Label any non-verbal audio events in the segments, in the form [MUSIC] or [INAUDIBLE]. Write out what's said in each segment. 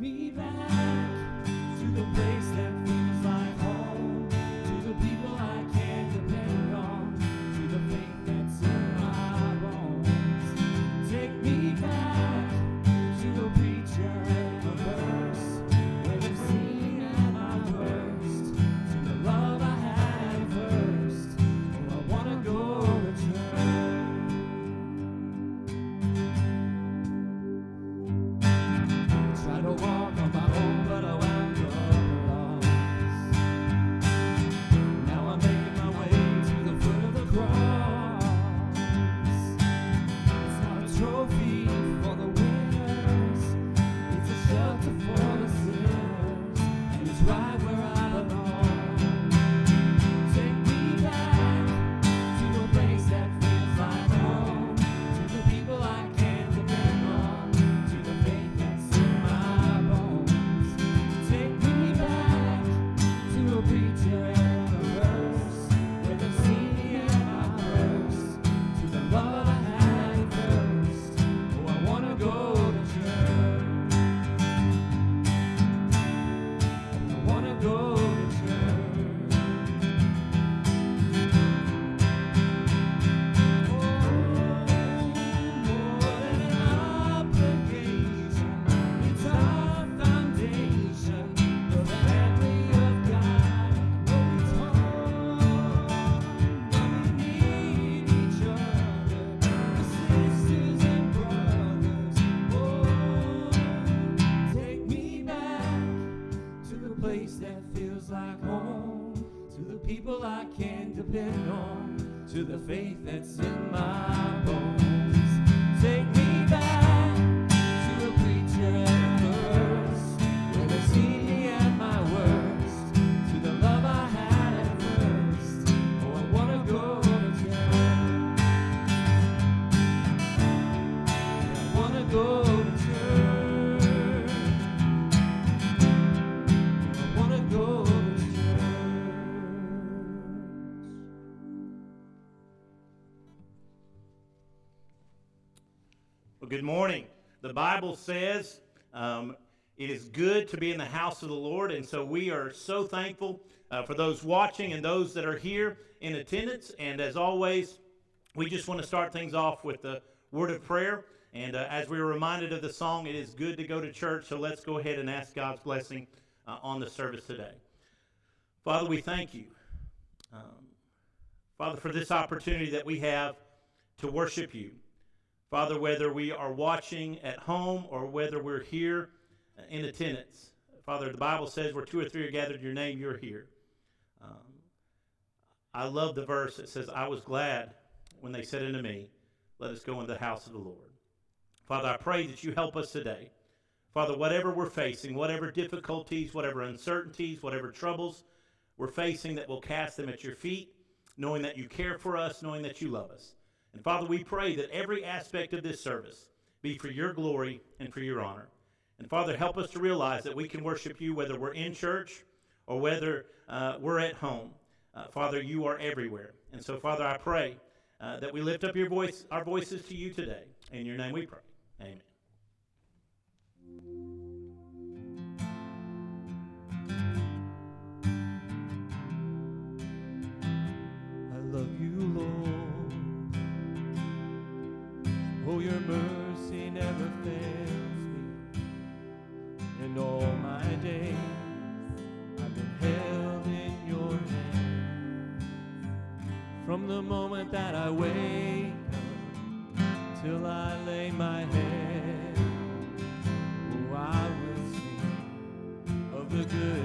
me back faith that's in my Well, good morning. The Bible says um, it is good to be in the house of the Lord, and so we are so thankful uh, for those watching and those that are here in attendance. And as always, we just want to start things off with the word of prayer. And uh, as we were reminded of the song, it is good to go to church. So let's go ahead and ask God's blessing uh, on the service today. Father, we thank you, um, Father, for this opportunity that we have to worship you. Father, whether we are watching at home or whether we're here in attendance, Father, the Bible says where two or three are gathered in your name, you're here. Um, I love the verse that says, I was glad when they said unto me, Let us go into the house of the Lord. Father, I pray that you help us today. Father, whatever we're facing, whatever difficulties, whatever uncertainties, whatever troubles we're facing, that we'll cast them at your feet, knowing that you care for us, knowing that you love us. And Father, we pray that every aspect of this service be for your glory and for your honor. And Father, help us to realize that we can worship you whether we're in church or whether uh, we're at home. Uh, Father, you are everywhere. And so, Father, I pray uh, that we lift up your voice, our voices to you today. In your name we pray. Amen. Your mercy never fails me. And all my days I've been held in your hands. From the moment that I wake up till I lay my head, oh, I will sing of the goodness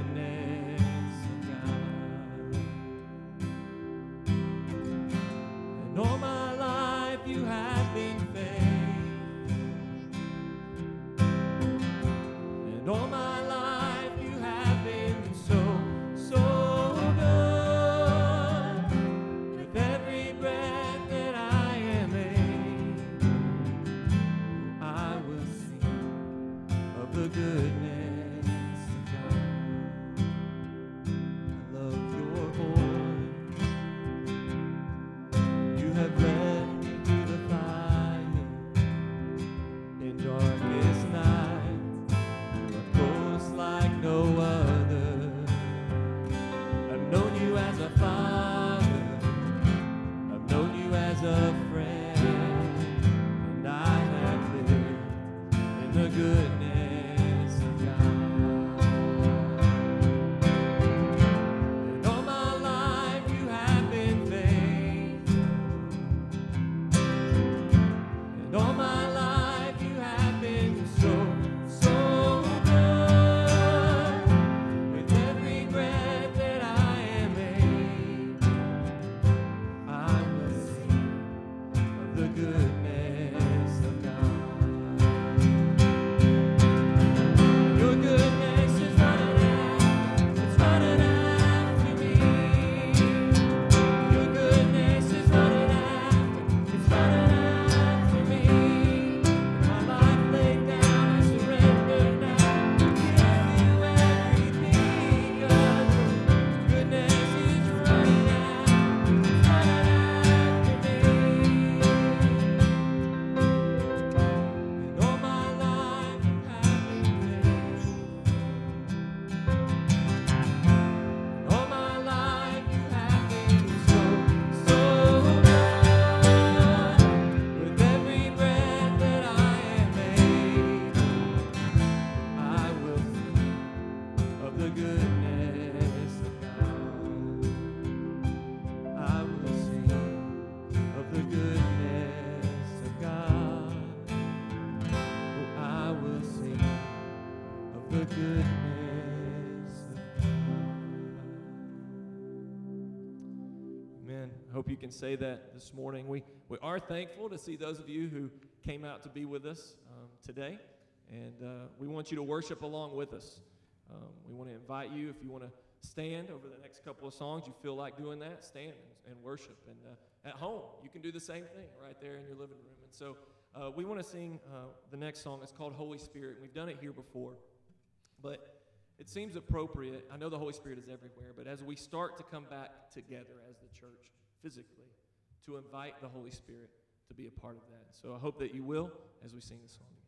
you can say that this morning. We, we are thankful to see those of you who came out to be with us um, today, and uh, we want you to worship along with us. Um, we want to invite you, if you want to stand over the next couple of songs, you feel like doing that, stand and, and worship. And uh, at home, you can do the same thing right there in your living room. And so uh, we want to sing uh, the next song. It's called Holy Spirit. We've done it here before, but it seems appropriate. I know the Holy Spirit is everywhere, but as we start to come back together as the church physically, to invite the Holy Spirit to be a part of that. So I hope that you will as we sing this song together.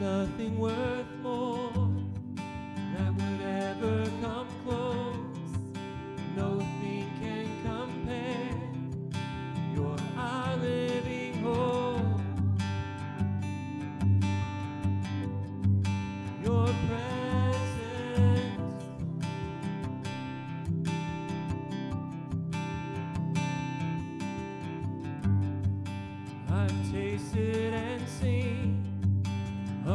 Nothing worth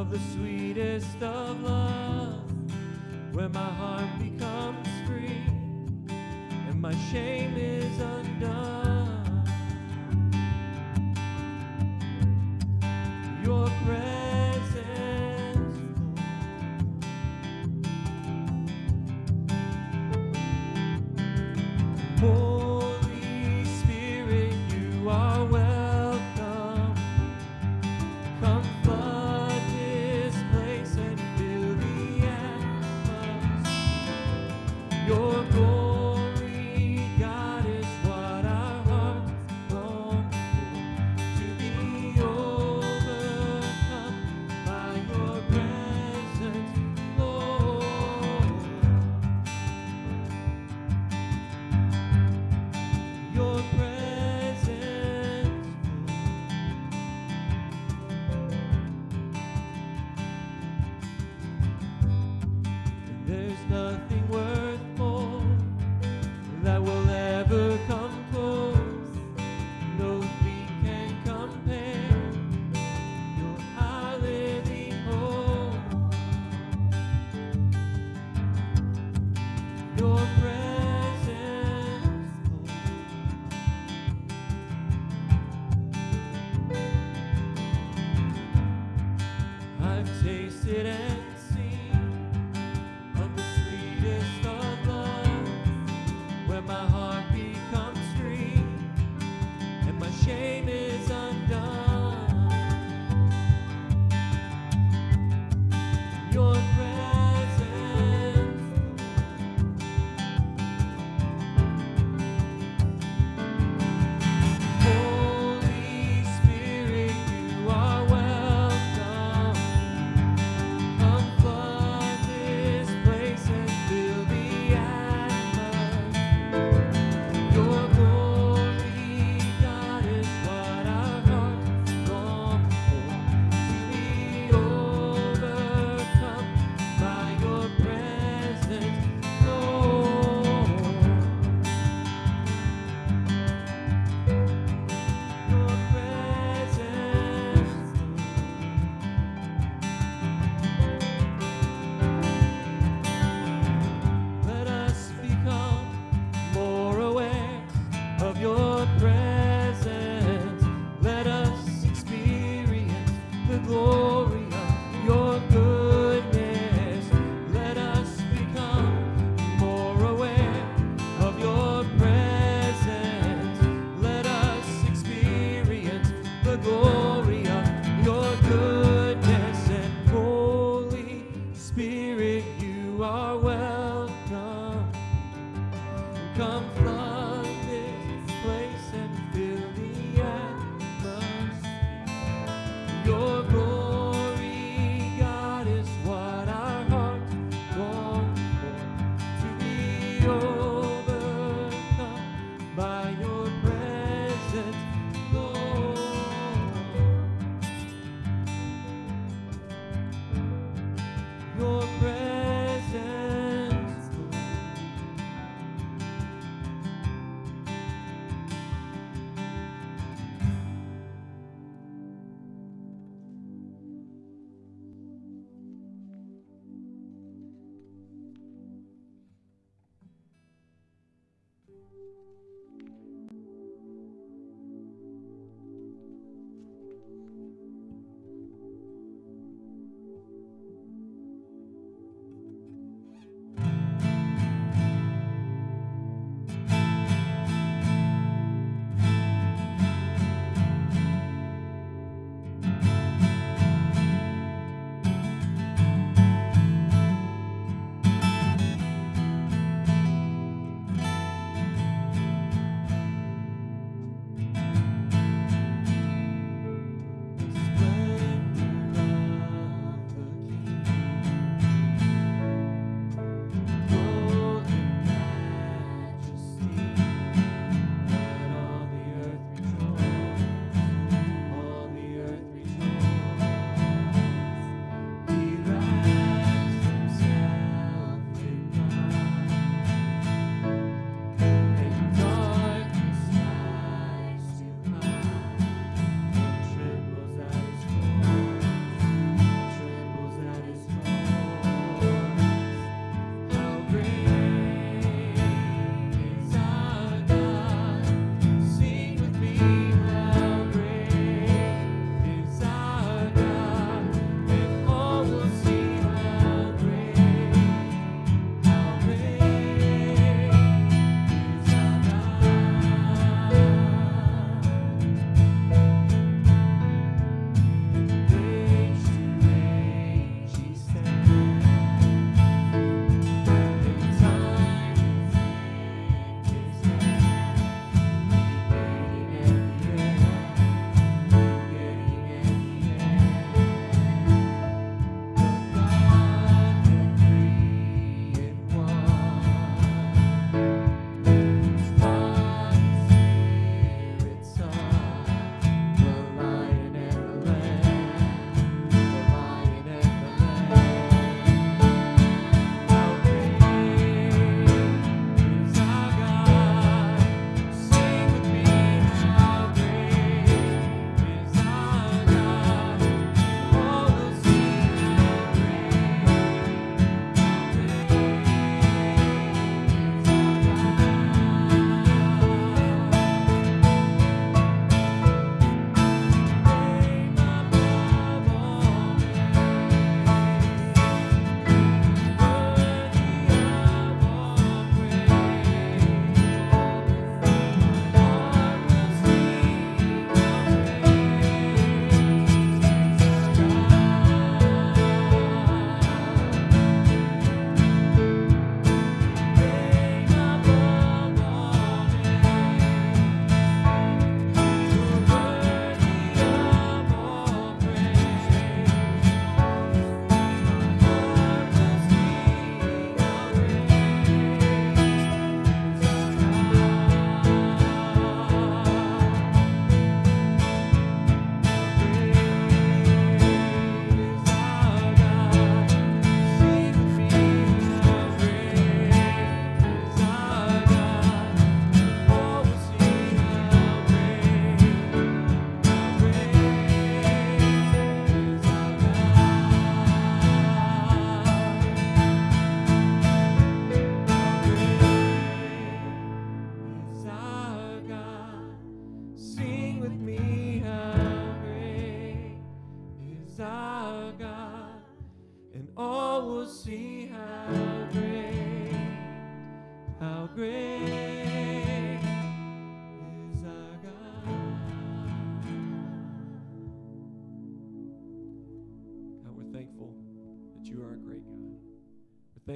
the sweetest of love, where my heart becomes free and my shame is undone.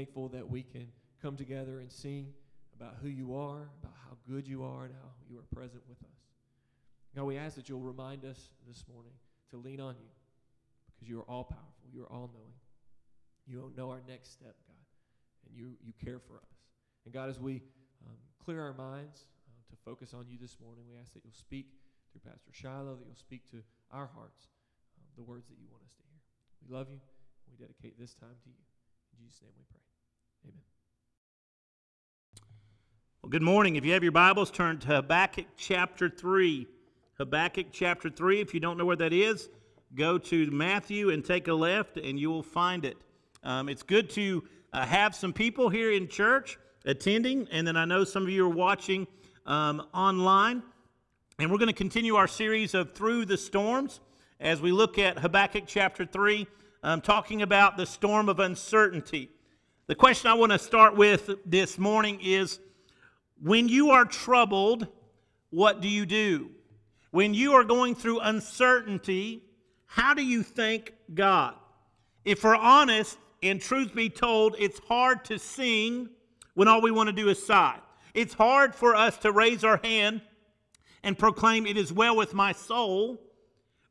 Thankful that we can come together and sing about who you are, about how good you are, and how you are present with us. God, we ask that you'll remind us this morning to lean on you because you are all powerful, you are all knowing. You know our next step, God, and you, you care for us. And God, as we um, clear our minds uh, to focus on you this morning, we ask that you'll speak through Pastor Shiloh, that you'll speak to our hearts um, the words that you want us to hear. We love you. We dedicate this time to you. In Jesus' name we pray. Amen. Well, good morning. If you have your Bibles, turn to Habakkuk chapter 3. Habakkuk chapter 3. If you don't know where that is, go to Matthew and take a left, and you will find it. Um, it's good to uh, have some people here in church attending, and then I know some of you are watching um, online. And we're going to continue our series of Through the Storms as we look at Habakkuk chapter 3, um, talking about the storm of uncertainty. The question I want to start with this morning is when you are troubled, what do you do? When you are going through uncertainty, how do you thank God? If we're honest, and truth be told, it's hard to sing when all we want to do is sigh. It's hard for us to raise our hand and proclaim, It is well with my soul,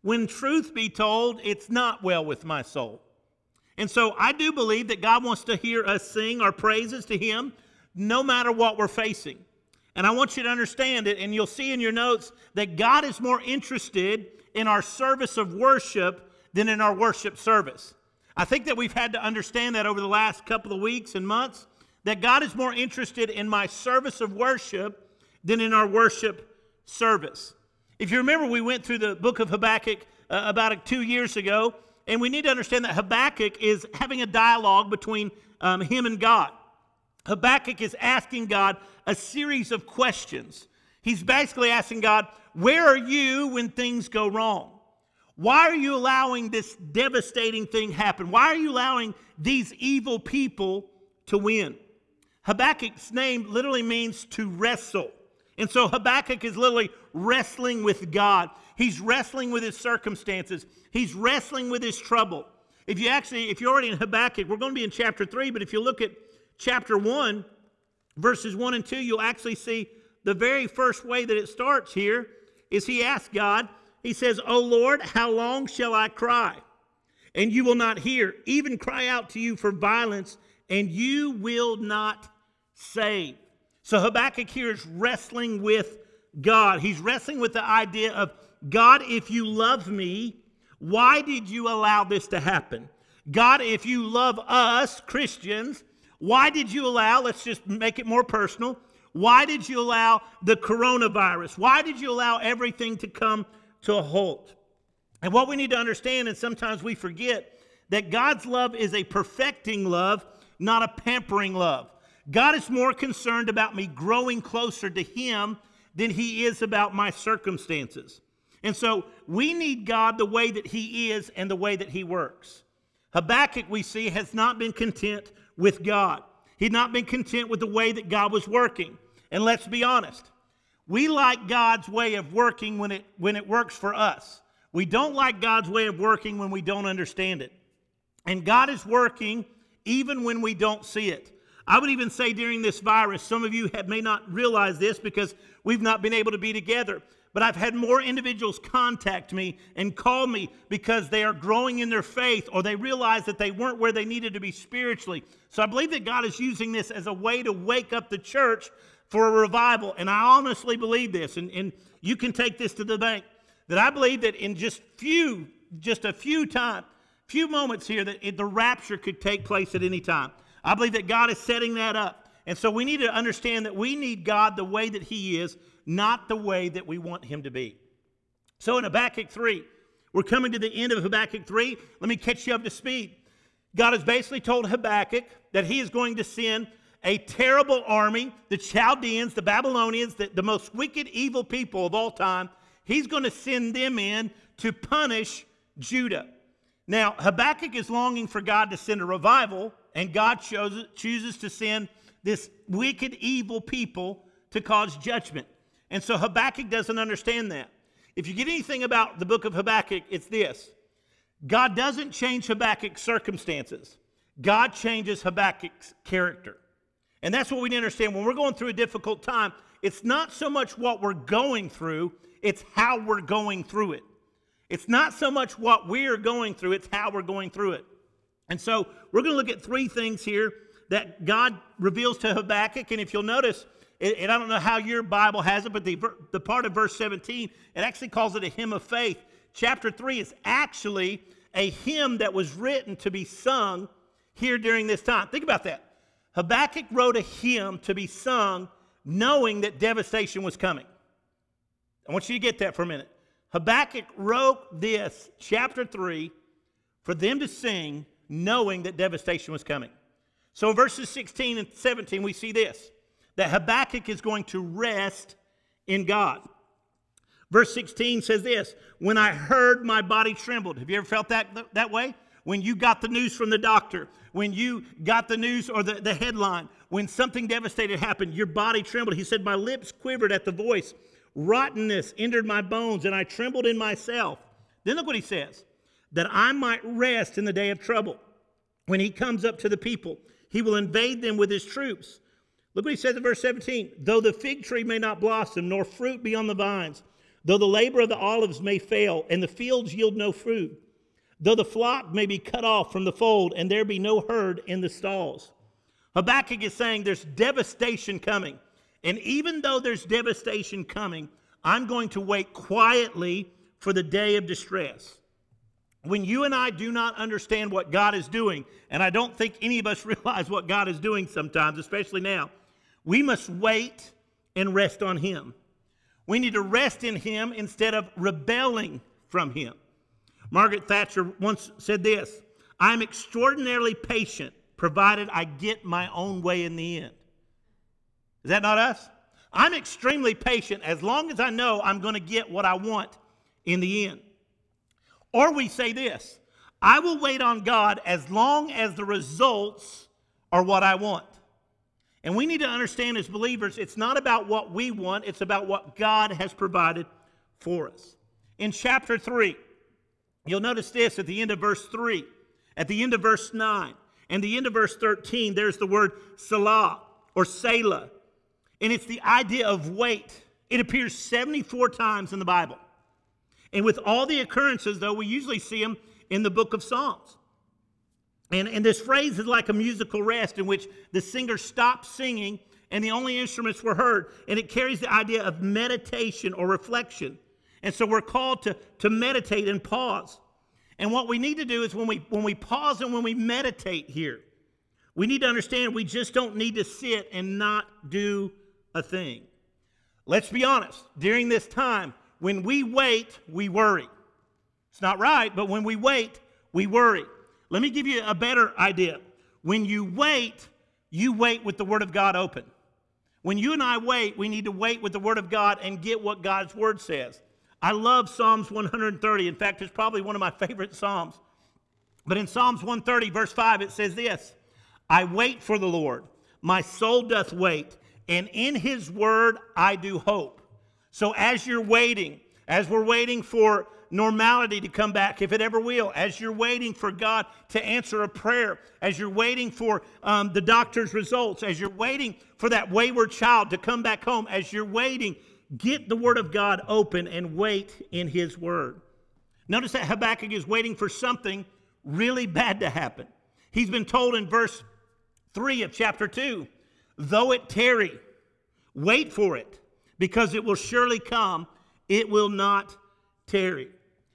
when truth be told, it's not well with my soul. And so I do believe that God wants to hear us sing our praises to Him no matter what we're facing. And I want you to understand it, and you'll see in your notes that God is more interested in our service of worship than in our worship service. I think that we've had to understand that over the last couple of weeks and months, that God is more interested in my service of worship than in our worship service. If you remember, we went through the book of Habakkuk uh, about two years ago, and we need to understand that Habakkuk is having a dialogue between um, him and God. Habakkuk is asking God a series of questions. He's basically asking God, Where are you when things go wrong? Why are you allowing this devastating thing happen? Why are you allowing these evil people to win? Habakkuk's name literally means to wrestle. And so Habakkuk is literally wrestling with God. He's wrestling with his circumstances. He's wrestling with his trouble. If you actually, if you're already in Habakkuk, we're going to be in chapter 3, but if you look at chapter 1, verses 1 and 2, you'll actually see the very first way that it starts here is he asks God, he says, O Lord, how long shall I cry? And you will not hear, even cry out to you for violence, and you will not save. So Habakkuk here is wrestling with God. He's wrestling with the idea of God, if you love me, why did you allow this to happen? God, if you love us, Christians, why did you allow, let's just make it more personal, why did you allow the coronavirus? Why did you allow everything to come to a halt? And what we need to understand, and sometimes we forget, that God's love is a perfecting love, not a pampering love. God is more concerned about me growing closer to Him than He is about my circumstances. And so we need God the way that He is and the way that He works. Habakkuk, we see, has not been content with God. He'd not been content with the way that God was working. And let's be honest, we like God's way of working when it, when it works for us. We don't like God's way of working when we don't understand it. And God is working even when we don't see it. I would even say during this virus, some of you have, may not realize this because we've not been able to be together. But I've had more individuals contact me and call me because they are growing in their faith or they realize that they weren't where they needed to be spiritually. So I believe that God is using this as a way to wake up the church for a revival. And I honestly believe this, and, and you can take this to the bank, that I believe that in just few, just a few time, few moments here, that it, the rapture could take place at any time. I believe that God is setting that up. And so we need to understand that we need God the way that He is, not the way that we want Him to be. So in Habakkuk 3, we're coming to the end of Habakkuk 3. Let me catch you up to speed. God has basically told Habakkuk that He is going to send a terrible army, the Chaldeans, the Babylonians, the, the most wicked, evil people of all time. He's going to send them in to punish Judah. Now, Habakkuk is longing for God to send a revival, and God chooses, chooses to send this wicked, evil people to cause judgment. And so Habakkuk doesn't understand that. If you get anything about the book of Habakkuk, it's this God doesn't change Habakkuk's circumstances, God changes Habakkuk's character. And that's what we need to understand. When we're going through a difficult time, it's not so much what we're going through, it's how we're going through it. It's not so much what we're going through, it's how we're going through it. And so we're going to look at three things here that God reveals to Habakkuk. And if you'll notice, and I don't know how your Bible has it, but the, the part of verse 17, it actually calls it a hymn of faith. Chapter 3 is actually a hymn that was written to be sung here during this time. Think about that. Habakkuk wrote a hymn to be sung knowing that devastation was coming. I want you to get that for a minute. Habakkuk wrote this, chapter 3, for them to sing knowing that devastation was coming. So in verses 16 and 17, we see this that Habakkuk is going to rest in God. Verse 16 says this When I heard, my body trembled. Have you ever felt that, that way? When you got the news from the doctor, when you got the news or the, the headline, when something devastating happened, your body trembled. He said, My lips quivered at the voice. Rottenness entered my bones, and I trembled in myself. Then look what he says that I might rest in the day of trouble. When he comes up to the people, he will invade them with his troops. Look what he says in verse 17 though the fig tree may not blossom, nor fruit be on the vines, though the labor of the olives may fail, and the fields yield no fruit, though the flock may be cut off from the fold, and there be no herd in the stalls. Habakkuk is saying there's devastation coming. And even though there's devastation coming, I'm going to wait quietly for the day of distress. When you and I do not understand what God is doing, and I don't think any of us [LAUGHS] realize what God is doing sometimes, especially now, we must wait and rest on Him. We need to rest in Him instead of rebelling from Him. Margaret Thatcher once said this I'm extraordinarily patient provided I get my own way in the end. Is that not us? I'm extremely patient as long as I know I'm going to get what I want in the end. Or we say this I will wait on God as long as the results are what I want. And we need to understand as believers, it's not about what we want, it's about what God has provided for us. In chapter 3, you'll notice this at the end of verse 3, at the end of verse 9, and the end of verse 13, there's the word Salah or Selah. And it's the idea of wait. It appears 74 times in the Bible. And with all the occurrences, though, we usually see them in the book of Psalms. And, and this phrase is like a musical rest in which the singer stopped singing and the only instruments were heard. And it carries the idea of meditation or reflection. And so we're called to, to meditate and pause. And what we need to do is when we, when we pause and when we meditate here, we need to understand we just don't need to sit and not do a thing. Let's be honest, during this time, when we wait, we worry. It's not right, but when we wait, we worry. Let me give you a better idea. When you wait, you wait with the Word of God open. When you and I wait, we need to wait with the Word of God and get what God's Word says. I love Psalms 130. In fact, it's probably one of my favorite Psalms. But in Psalms 130, verse 5, it says this I wait for the Lord, my soul doth wait, and in His Word I do hope. So as you're waiting, as we're waiting for normality to come back, if it ever will, as you're waiting for God to answer a prayer, as you're waiting for um, the doctor's results, as you're waiting for that wayward child to come back home, as you're waiting, get the Word of God open and wait in His Word. Notice that Habakkuk is waiting for something really bad to happen. He's been told in verse 3 of chapter 2 though it tarry, wait for it because it will surely come, it will not tarry.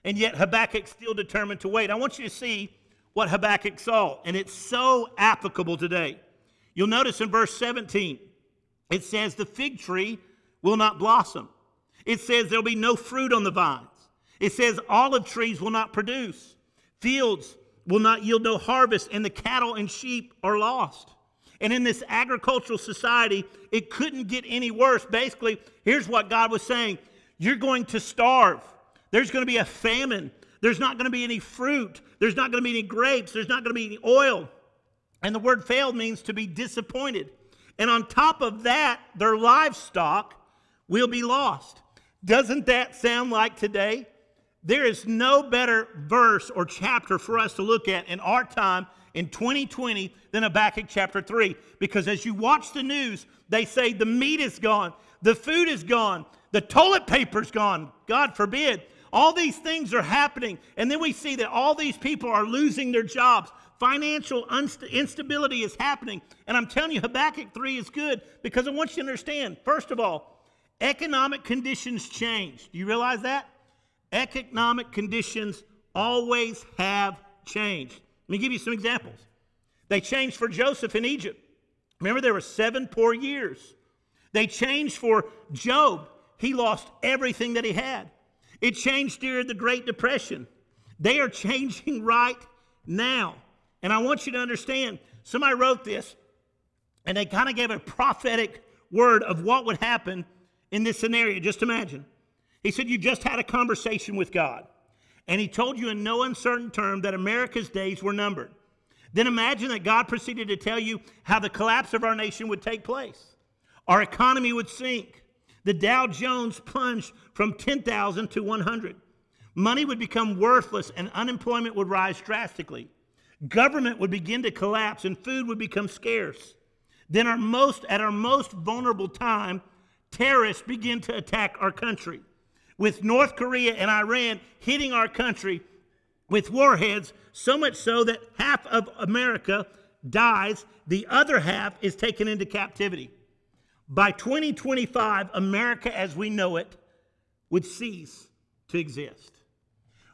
And yet Habakkuk still determined to wait. I want you to see what Habakkuk saw, and it's so applicable today. You'll notice in verse 17, it says, The fig tree will not blossom. It says there'll be no fruit on the vines. It says olive trees will not produce. Fields will not yield no harvest, and the cattle and sheep are lost. And in this agricultural society, it couldn't get any worse. Basically, here's what God was saying You're going to starve. There's going to be a famine. There's not going to be any fruit. There's not going to be any grapes. There's not going to be any oil. And the word failed means to be disappointed. And on top of that, their livestock will be lost. Doesn't that sound like today? There is no better verse or chapter for us to look at in our time in 2020 than Habakkuk chapter 3. Because as you watch the news, they say the meat is gone, the food is gone, the toilet paper's gone, God forbid. All these things are happening. And then we see that all these people are losing their jobs. Financial instability is happening. And I'm telling you, Habakkuk 3 is good because I want you to understand, first of all, economic conditions change. Do you realize that? Economic conditions always have changed. Let me give you some examples. They changed for Joseph in Egypt. Remember, there were seven poor years. They changed for Job. He lost everything that he had. It changed during the Great Depression. They are [LAUGHS] changing right now. And I want you to understand somebody wrote this, and they kind of gave a prophetic word of what would happen in this scenario. Just imagine. He said, You just had a conversation with God, and He told you in no uncertain term that America's days were numbered. Then imagine that God proceeded to tell you how the collapse of our nation would take place. Our economy would sink. The Dow Jones plunged from 10,000 to 100. Money would become worthless and unemployment would rise drastically. Government would begin to collapse and food would become scarce. Then our most at our most vulnerable time, terrorists begin to attack our country. With North Korea and Iran hitting our country with warheads, so much so that half of America dies, the other half is taken into captivity. By 2025, America as we know it would cease to exist.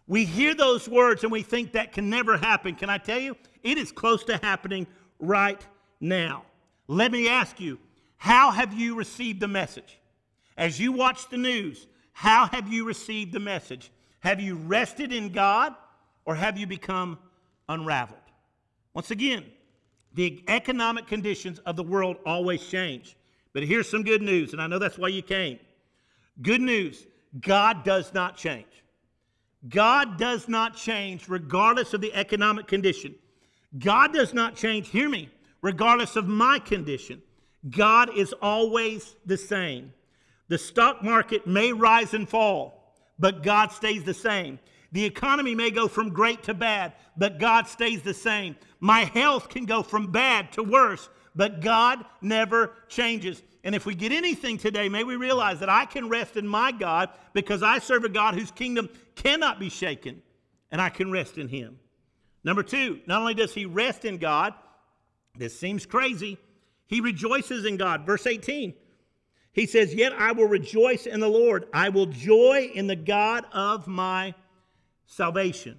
We hear those words and we think that can never happen. Can I tell you? It is close to happening right now. Let me ask you, how have you received the message? As you watch the news, how have you received the message? Have you rested in God or have you become unraveled? Once again, the economic conditions of the world always change. But here's some good news, and I know that's why you came. Good news God does not change. God does not change regardless of the economic condition. God does not change, hear me, regardless of my condition. God is always the same. The stock market may rise and fall, but God stays the same. The economy may go from great to bad, but God stays the same. My health can go from bad to worse, but God never changes. And if we get anything today, may we realize that I can rest in my God because I serve a God whose kingdom cannot be shaken, and I can rest in Him. Number two, not only does he rest in God, this seems crazy, he rejoices in God. Verse 18, he says, Yet I will rejoice in the Lord. I will joy in the God of my salvation.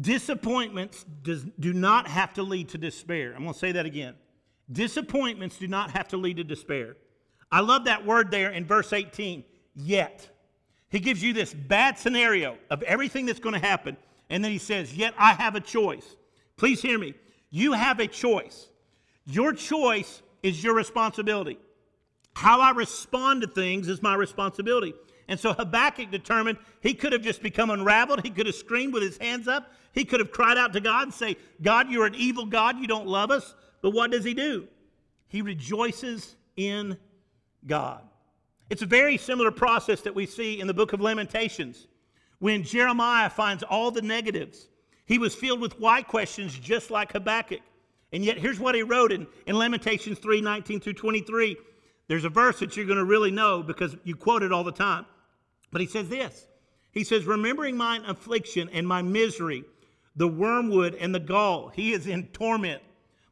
Disappointments does, do not have to lead to despair. I'm going to say that again. Disappointments do not have to lead to despair. I love that word there in verse 18, yet. He gives you this bad scenario of everything that's going to happen, and then he says, Yet I have a choice. Please hear me. You have a choice. Your choice is your responsibility. How I respond to things is my responsibility. And so Habakkuk determined he could have just become unraveled. He could have screamed with his hands up. He could have cried out to God and say, God, you're an evil God. You don't love us. But what does he do? He rejoices in God. It's a very similar process that we see in the book of Lamentations. When Jeremiah finds all the negatives, he was filled with why questions just like Habakkuk. And yet, here's what he wrote in, in Lamentations 3 19 through 23. There's a verse that you're going to really know because you quote it all the time. But he says this He says, Remembering mine affliction and my misery, the wormwood and the gall, he is in torment.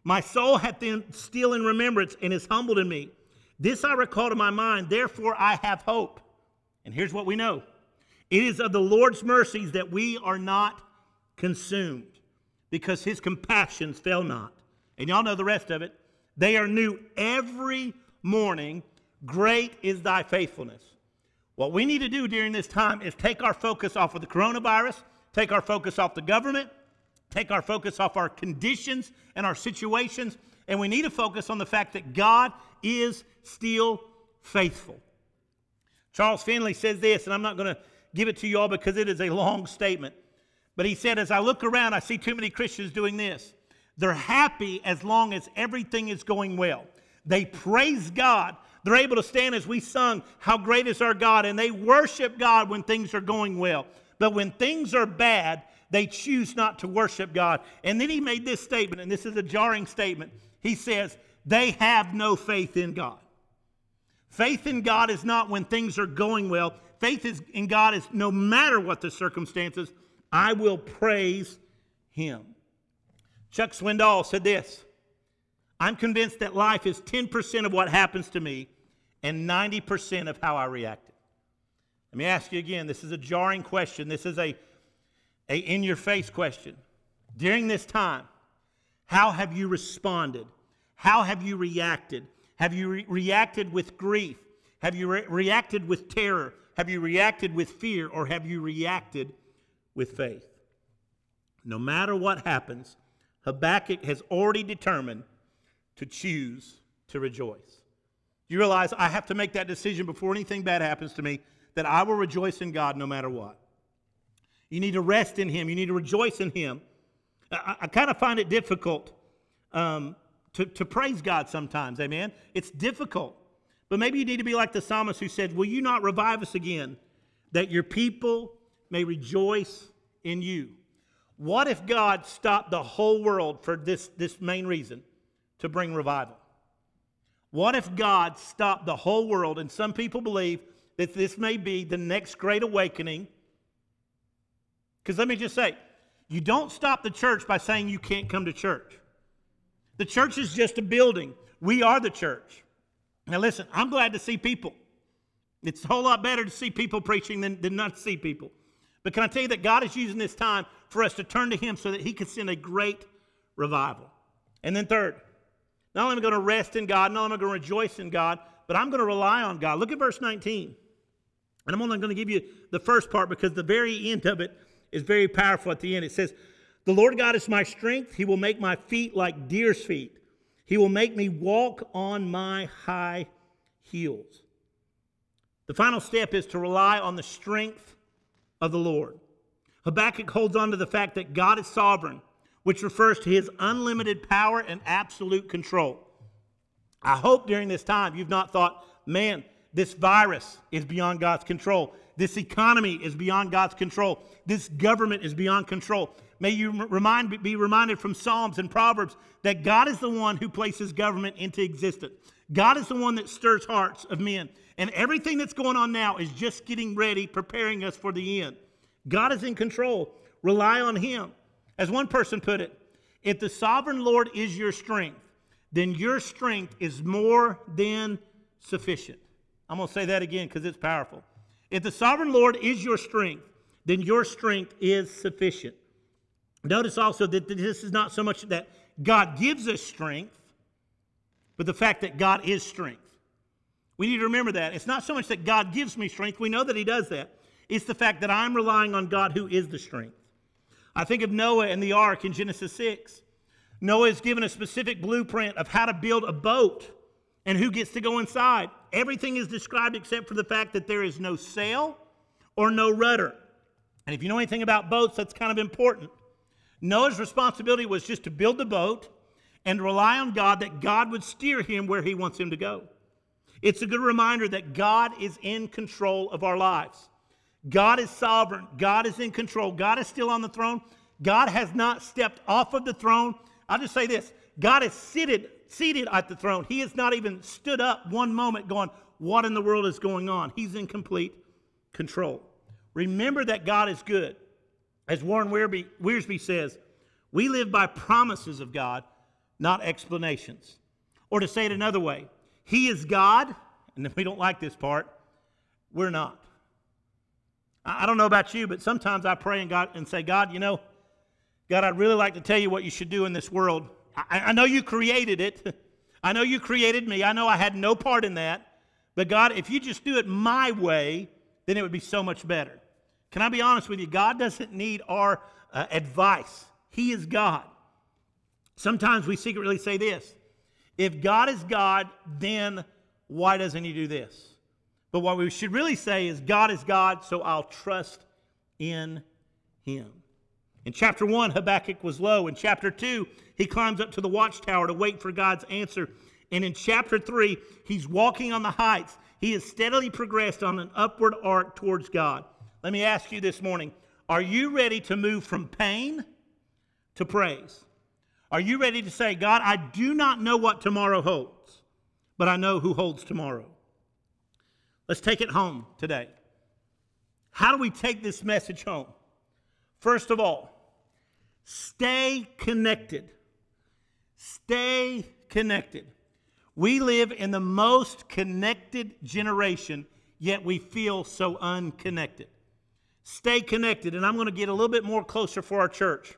My soul hath been still in remembrance and is humbled in me. This I recall to my mind, therefore I have hope. And here's what we know it is of the Lord's mercies that we are not consumed, because his compassions fail not. And y'all know the rest of it. They are new every morning. Great is thy faithfulness. What we need to do during this time is take our focus off of the coronavirus, take our focus off the government, take our focus off our conditions and our situations, and we need to focus on the fact that God is still faithful. Charles Finney says this, and I'm not going to give it to you all because it is a long statement. But he said, As I look around, I see too many Christians doing this. They're happy as long as everything is going well. They praise God. They're able to stand as we sung, How Great is Our God, and they worship God when things are going well. But when things are bad, they choose not to worship God. And then he made this statement, and this is a jarring statement. He says, They have no faith in God. Faith in God is not when things are going well. Faith is, in God is no matter what the circumstances, I will praise Him. Chuck Swindoll said this I'm convinced that life is 10% of what happens to me and 90% of how I reacted. Let me ask you again this is a jarring question. This is a, a in your face question. During this time, how have you responded? How have you reacted? Have you re- reacted with grief? Have you re- reacted with terror? Have you reacted with fear? Or have you reacted with faith? No matter what happens, Habakkuk has already determined to choose to rejoice. Do you realize I have to make that decision before anything bad happens to me that I will rejoice in God no matter what. You need to rest in Him, you need to rejoice in Him. I, I kind of find it difficult um, to, to praise God sometimes, amen? It's difficult. But maybe you need to be like the psalmist who said, Will you not revive us again, that your people may rejoice in you? What if God stopped the whole world for this, this main reason? To bring revival. What if God stopped the whole world? And some people believe that this may be the next great awakening. Because let me just say, you don't stop the church by saying you can't come to church. The church is just a building. We are the church. Now, listen, I'm glad to see people. It's a whole lot better to see people preaching than, than not see people. But can I tell you that God is using this time for us to turn to Him so that He can send a great revival? And then, third, not only am I going to rest in God, not only am I going to rejoice in God, but I'm going to rely on God. Look at verse 19. And I'm only going to give you the first part because the very end of it is very powerful at the end. It says, The Lord God is my strength. He will make my feet like deer's feet. He will make me walk on my high heels. The final step is to rely on the strength of the Lord. Habakkuk holds on to the fact that God is sovereign, which refers to his unlimited power and absolute control. I hope during this time you've not thought, man, this virus is beyond God's control. This economy is beyond God's control. This government is beyond control. May you remind, be reminded from Psalms and Proverbs that God is the one who places government into existence. God is the one that stirs hearts of men. And everything that's going on now is just getting ready, preparing us for the end. God is in control. Rely on Him. As one person put it, if the sovereign Lord is your strength, then your strength is more than sufficient. I'm going to say that again because it's powerful. If the sovereign Lord is your strength, then your strength is sufficient. Notice also that this is not so much that God gives us strength, but the fact that God is strength. We need to remember that. It's not so much that God gives me strength, we know that He does that. It's the fact that I'm relying on God who is the strength. I think of Noah and the ark in Genesis 6. Noah is given a specific blueprint of how to build a boat and who gets to go inside. Everything is described except for the fact that there is no sail or no rudder. And if you know anything about boats, that's kind of important. Noah's responsibility was just to build the boat and rely on God that God would steer him where he wants him to go. It's a good reminder that God is in control of our lives. God is sovereign. God is in control. God is still on the throne. God has not stepped off of the throne. I'll just say this God is seated, seated at the throne. He has not even stood up one moment going, What in the world is going on? He's in complete control. Remember that God is good. As Warren Wiersbe, Wiersbe says, we live by promises of God, not explanations. Or to say it another way, He is God, and if [LAUGHS] we don't like this part, we're not. I don't know about you, but sometimes I pray and God and say, God, you know, God, I'd really like to tell you what you should do in this world. I, I know you created it. [LAUGHS] I know you created me. I know I had no part in that. But God, if you just do it my way, then it would be so much better. Can I be honest with you? God doesn't need our uh, advice, He is God. Sometimes we secretly say this if God is God, then why doesn't He do this? But what we should really say is God is God, so I'll trust in him. In chapter 1, Habakkuk was low. In chapter 2, he climbs up to the watchtower to wait for God's answer. And in chapter 3, he's walking on the heights. He has steadily progressed on an upward arc towards God. Let me ask you this morning are you ready to move from pain to praise? Are you ready to say, God, I do not know what tomorrow holds, but I know who holds tomorrow? Let's take it home today. How do we take this message home? First of all, stay connected. Stay connected. We live in the most connected generation, yet we feel so unconnected. Stay connected. And I'm going to get a little bit more closer for our church.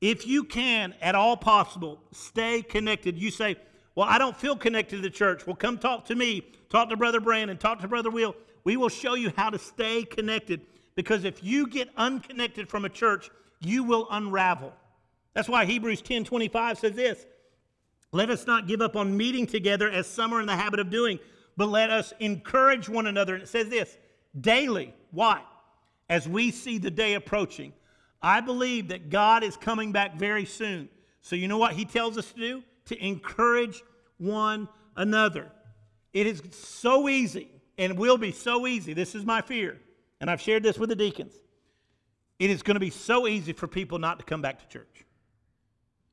If you can, at all possible, stay connected. You say, Well, I don't feel connected to the church. Well, come talk to me. Talk to Brother Brandon. Talk to Brother Will. We will show you how to stay connected because if you get unconnected from a church, you will unravel. That's why Hebrews 10 25 says this Let us not give up on meeting together as some are in the habit of doing, but let us encourage one another. And it says this daily. Why? As we see the day approaching. I believe that God is coming back very soon. So, you know what He tells us to do? To encourage one another. It is so easy and will be so easy. This is my fear. And I've shared this with the deacons. It is going to be so easy for people not to come back to church.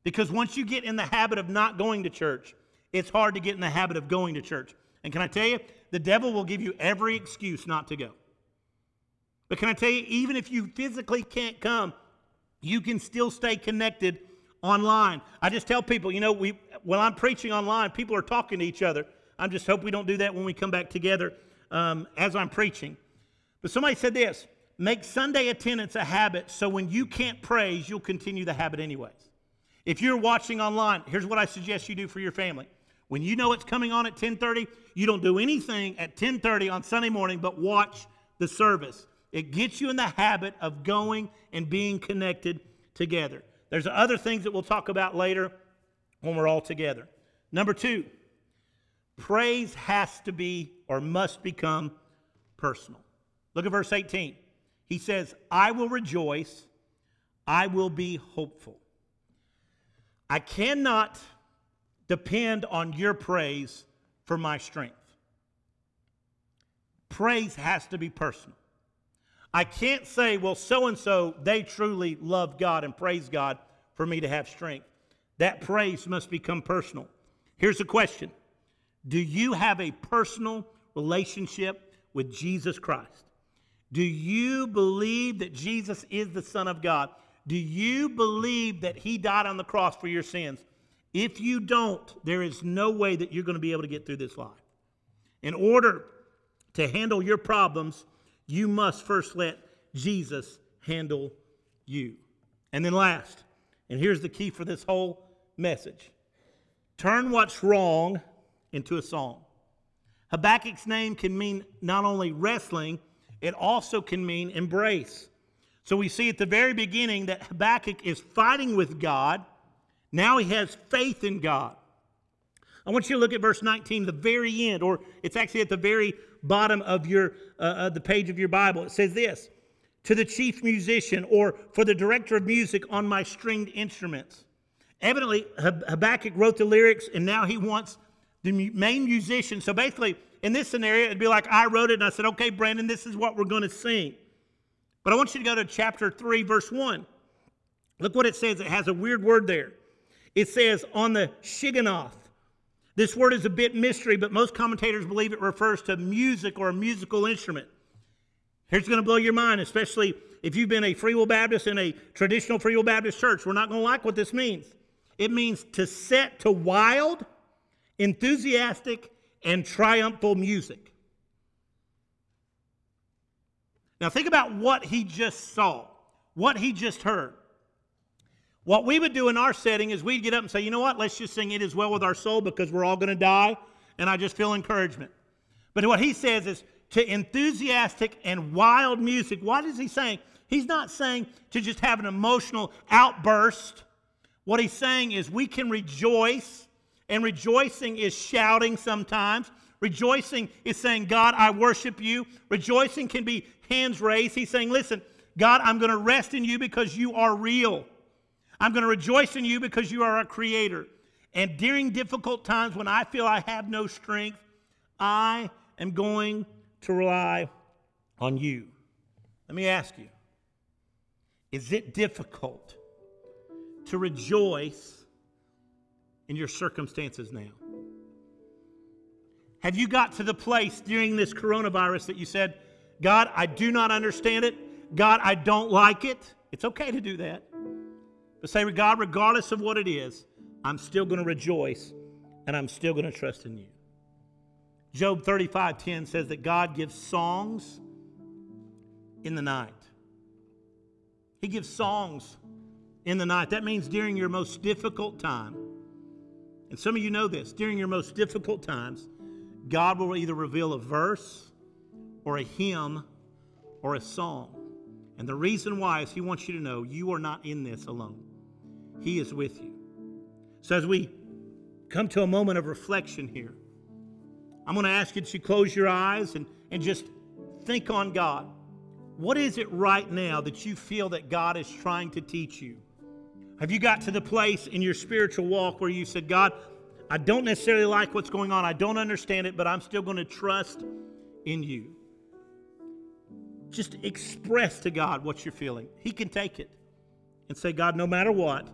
Because once you get in the habit of not going to church, it's hard to get in the habit of going to church. And can I tell you, the devil will give you every excuse not to go. But can I tell you, even if you physically can't come, you can still stay connected online. I just tell people, you know, we when I'm preaching online, people are talking to each other. I just hope we don't do that when we come back together um, as I'm preaching. But somebody said this make Sunday attendance a habit so when you can't praise, you'll continue the habit anyways. If you're watching online, here's what I suggest you do for your family. When you know it's coming on at 10:30, you don't do anything at 10:30 on Sunday morning but watch the service. It gets you in the habit of going and being connected together. There's other things that we'll talk about later when we're all together. Number 2, praise has to be or must become personal. Look at verse 18. He says, I will rejoice, I will be hopeful. I cannot depend on your praise for my strength. Praise has to be personal. I can't say, well, so and so, they truly love God and praise God for me to have strength. That praise must become personal. Here's the question Do you have a personal relationship with Jesus Christ? Do you believe that Jesus is the Son of God? Do you believe that He died on the cross for your sins? If you don't, there is no way that you're going to be able to get through this life. In order to handle your problems, you must first let Jesus handle you. And then, last, and here's the key for this whole message turn what's wrong into a song. Habakkuk's name can mean not only wrestling, it also can mean embrace. So we see at the very beginning that Habakkuk is fighting with God. Now he has faith in God. I want you to look at verse 19, the very end, or it's actually at the very bottom of your uh, uh, the page of your Bible. It says this: "To the chief musician, or for the director of music on my stringed instruments." Evidently, Habakkuk wrote the lyrics, and now he wants the main musician. So basically, in this scenario, it'd be like I wrote it, and I said, "Okay, Brandon, this is what we're going to sing." But I want you to go to chapter three, verse one. Look what it says. It has a weird word there. It says, "On the shigionoth." This word is a bit mystery, but most commentators believe it refers to music or a musical instrument. Here's going to blow your mind, especially if you've been a Free Will Baptist in a traditional Free Will Baptist church. We're not going to like what this means. It means to set to wild, enthusiastic, and triumphal music. Now, think about what he just saw, what he just heard. What we would do in our setting is we'd get up and say, you know what, let's just sing It Is Well With Our Soul because we're all going to die, and I just feel encouragement. But what he says is to enthusiastic and wild music. What is he saying? He's not saying to just have an emotional outburst. What he's saying is we can rejoice, and rejoicing is shouting sometimes. Rejoicing is saying, God, I worship you. Rejoicing can be hands raised. He's saying, listen, God, I'm going to rest in you because you are real. I'm going to rejoice in you because you are our creator. And during difficult times when I feel I have no strength, I am going to rely on you. Let me ask you is it difficult to rejoice in your circumstances now? Have you got to the place during this coronavirus that you said, God, I do not understand it. God, I don't like it. It's okay to do that. But say, God, regardless of what it is, I'm still going to rejoice and I'm still going to trust in you. Job 35 10 says that God gives songs in the night. He gives songs in the night. That means during your most difficult time. And some of you know this during your most difficult times, God will either reveal a verse or a hymn or a song. And the reason why is He wants you to know you are not in this alone, He is with you. So as we come to a moment of reflection here, I'm going to ask you to close your eyes and, and just think on God. What is it right now that you feel that God is trying to teach you? Have you got to the place in your spiritual walk where you said, God, I don't necessarily like what's going on, I don't understand it, but I'm still going to trust in you? Just express to God what you're feeling. He can take it and say, God, no matter what,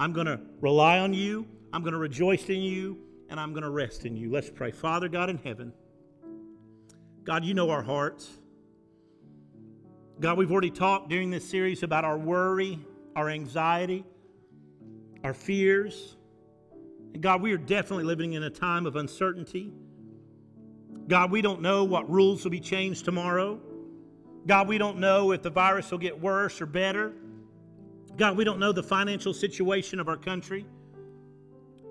I'm going to rely on you, I'm going to rejoice in you, and I'm going to rest in you. Let's pray. Father God in heaven, God, you know our hearts. God, we've already talked during this series about our worry, our anxiety, our fears. And God, we are definitely living in a time of uncertainty. God, we don't know what rules will be changed tomorrow. God, we don't know if the virus will get worse or better. God, we don't know the financial situation of our country.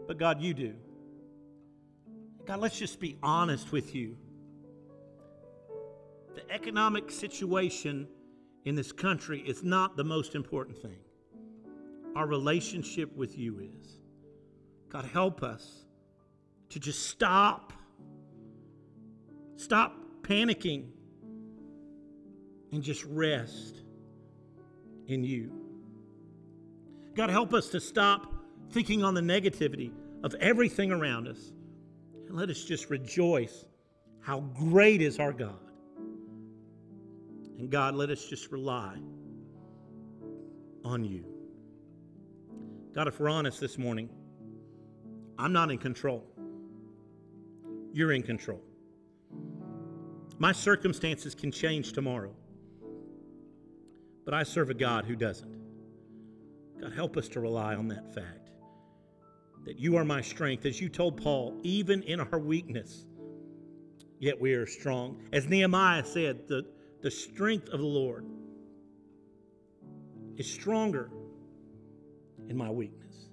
But God, you do. God, let's just be honest with you. The economic situation in this country is not the most important thing. Our relationship with you is. God, help us to just stop. Stop panicking and just rest in you. God, help us to stop thinking on the negativity of everything around us and let us just rejoice how great is our God. And God, let us just rely on you. God, if we're honest this morning, I'm not in control. You're in control. My circumstances can change tomorrow, but I serve a God who doesn't. God, help us to rely on that fact that you are my strength. As you told Paul, even in our weakness, yet we are strong. As Nehemiah said, the the strength of the Lord is stronger in my weakness.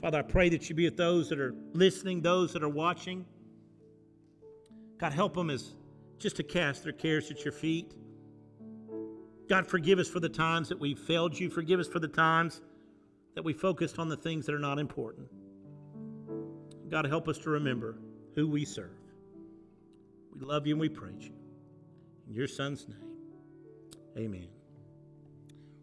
Father, I pray that you be with those that are listening, those that are watching. God, help them as just to cast their cares at your feet. God, forgive us for the times that we failed you. Forgive us for the times that we focused on the things that are not important. God, help us to remember who we serve. We love you and we praise you. In your son's name, amen.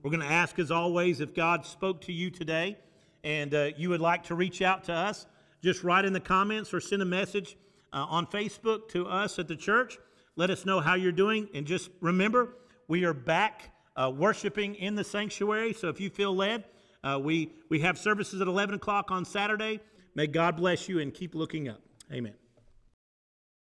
We're going to ask, as always, if God spoke to you today and uh, you would like to reach out to us, just write in the comments or send a message uh, on Facebook to us at the church. Let us know how you're doing. And just remember, we are back uh, worshiping in the sanctuary. So if you feel led, uh, we, we have services at 11 o'clock on Saturday. May God bless you and keep looking up. Amen.